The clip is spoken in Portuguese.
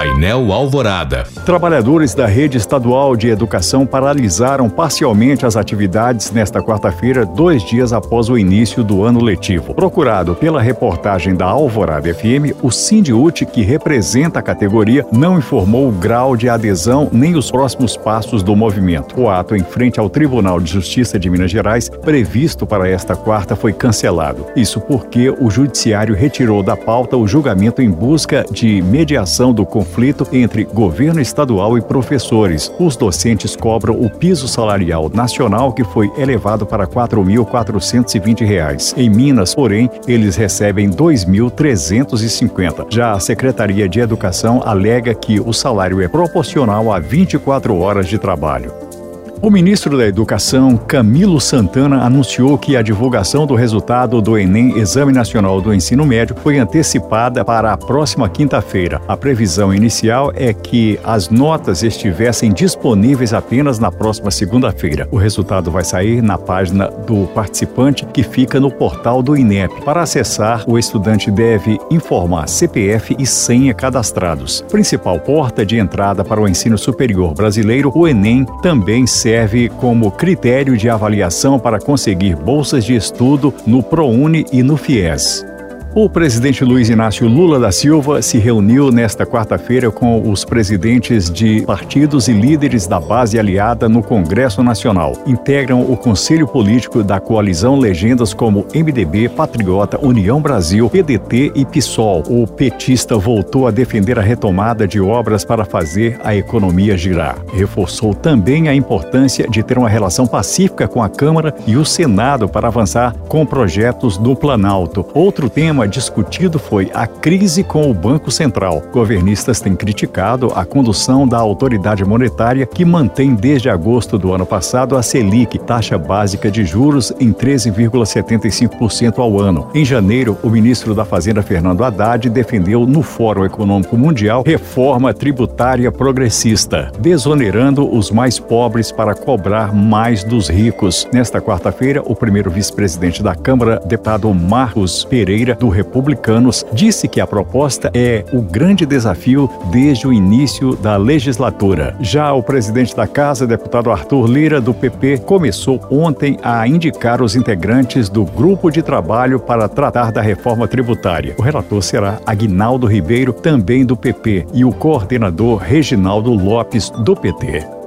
Painel Alvorada. Trabalhadores da rede estadual de educação paralisaram parcialmente as atividades nesta quarta-feira, dois dias após o início do ano letivo. Procurado pela reportagem da Alvorada FM, o Sindiute, que representa a categoria, não informou o grau de adesão nem os próximos passos do movimento. O ato em frente ao Tribunal de Justiça de Minas Gerais, previsto para esta quarta, foi cancelado. Isso porque o Judiciário retirou da pauta o julgamento em busca de mediação do conflito entre governo estadual e professores. Os docentes cobram o piso salarial nacional que foi elevado para R$ 4.420. Em Minas, porém, eles recebem R$ 2.350. Já a Secretaria de Educação alega que o salário é proporcional a 24 horas de trabalho. O ministro da Educação, Camilo Santana, anunciou que a divulgação do resultado do Enem, Exame Nacional do Ensino Médio, foi antecipada para a próxima quinta-feira. A previsão inicial é que as notas estivessem disponíveis apenas na próxima segunda-feira. O resultado vai sair na página do participante, que fica no portal do INEP. Para acessar, o estudante deve informar CPF e senha cadastrados. Principal porta de entrada para o ensino superior brasileiro, o Enem também serve serve como critério de avaliação para conseguir bolsas de estudo no ProUni e no FIES. O presidente Luiz Inácio Lula da Silva se reuniu nesta quarta-feira com os presidentes de partidos e líderes da base aliada no Congresso Nacional. Integram o Conselho Político da coalizão legendas como MDB, Patriota, União Brasil, PDT e PSOL. O petista voltou a defender a retomada de obras para fazer a economia girar. Reforçou também a importância de ter uma relação pacífica com a Câmara e o Senado para avançar com projetos do Planalto. Outro tema tema discutido foi a crise com o Banco Central. Governistas têm criticado a condução da autoridade monetária que mantém desde agosto do ano passado a Selic, taxa básica de juros, em 13,75% ao ano. Em janeiro, o ministro da Fazenda, Fernando Haddad, defendeu no Fórum Econômico Mundial reforma tributária progressista, desonerando os mais pobres para cobrar mais dos ricos. Nesta quarta-feira, o primeiro vice-presidente da Câmara, deputado Marcos Pereira, do Republicanos, disse que a proposta é o grande desafio desde o início da legislatura. Já o presidente da Casa, deputado Arthur Lira, do PP, começou ontem a indicar os integrantes do grupo de trabalho para tratar da reforma tributária. O relator será Aguinaldo Ribeiro, também do PP, e o coordenador Reginaldo Lopes, do PT.